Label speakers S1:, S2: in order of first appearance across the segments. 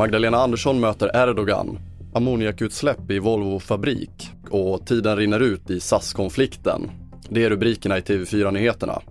S1: Magdalena Andersson möter Erdogan, ammoniakutsläpp i Volvo fabrik och tiden rinner ut i SAS-konflikten. Det är rubrikerna i TV4-nyheterna.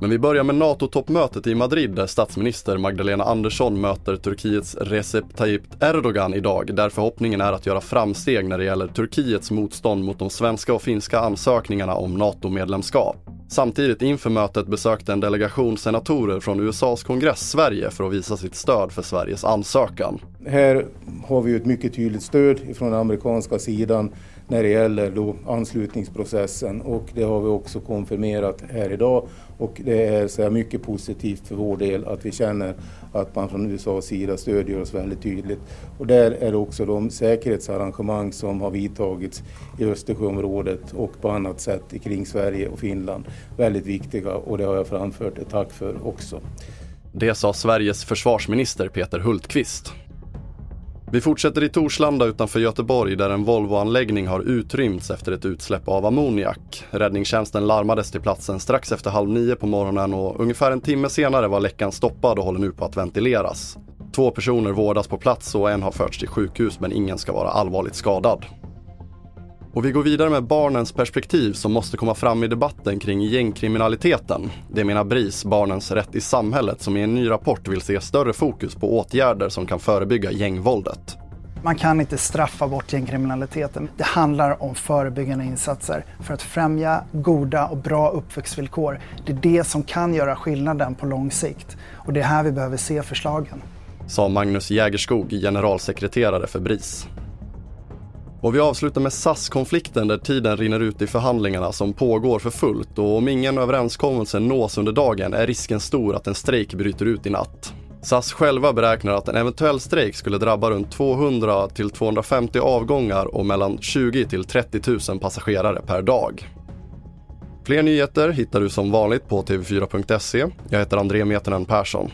S1: Men vi börjar med NATO-toppmötet i Madrid där statsminister Magdalena Andersson möter Turkiets Recep Tayyip Erdogan idag där förhoppningen är att göra framsteg när det gäller Turkiets motstånd mot de svenska och finska ansökningarna om NATO-medlemskap. Samtidigt inför mötet besökte en delegation senatorer från USAs kongress Sverige för att visa sitt stöd för Sveriges ansökan.
S2: Här har vi ett mycket tydligt stöd från den amerikanska sidan när det gäller då anslutningsprocessen och det har vi också konfirmerat här idag och det är så här, mycket positivt för vår del att vi känner att man från USAs sida stödjer oss väldigt tydligt. Och där är det också de säkerhetsarrangemang som har vidtagits i Östersjöområdet och på annat sätt kring Sverige och Finland väldigt viktiga och det har jag framfört ett tack för också.
S1: Det sa Sveriges försvarsminister Peter Hultqvist. Vi fortsätter i Torslanda utanför Göteborg där en Volvoanläggning har utrymts efter ett utsläpp av ammoniak. Räddningstjänsten larmades till platsen strax efter halv nio på morgonen och ungefär en timme senare var läckan stoppad och håller nu på att ventileras. Två personer vårdas på plats och en har förts till sjukhus men ingen ska vara allvarligt skadad. Och vi går vidare med barnens perspektiv som måste komma fram i debatten kring gängkriminaliteten. Det menar BRIS, Barnens rätt i samhället, som i en ny rapport vill se större fokus på åtgärder som kan förebygga gängvåldet.
S3: Man kan inte straffa bort gängkriminaliteten. Det handlar om förebyggande insatser för att främja goda och bra uppväxtvillkor. Det är det som kan göra skillnaden på lång sikt. Och det är här vi behöver se förslagen.
S1: Sa Magnus Jägerskog, generalsekreterare för BRIS. Och vi avslutar med SAS-konflikten där tiden rinner ut i förhandlingarna som pågår för fullt och om ingen överenskommelse nås under dagen är risken stor att en strejk bryter ut i natt. SAS själva beräknar att en eventuell strejk skulle drabba runt 200 till 250 avgångar och mellan 20 till 30 000 passagerare per dag. Fler nyheter hittar du som vanligt på tv4.se. Jag heter André Metenen Persson.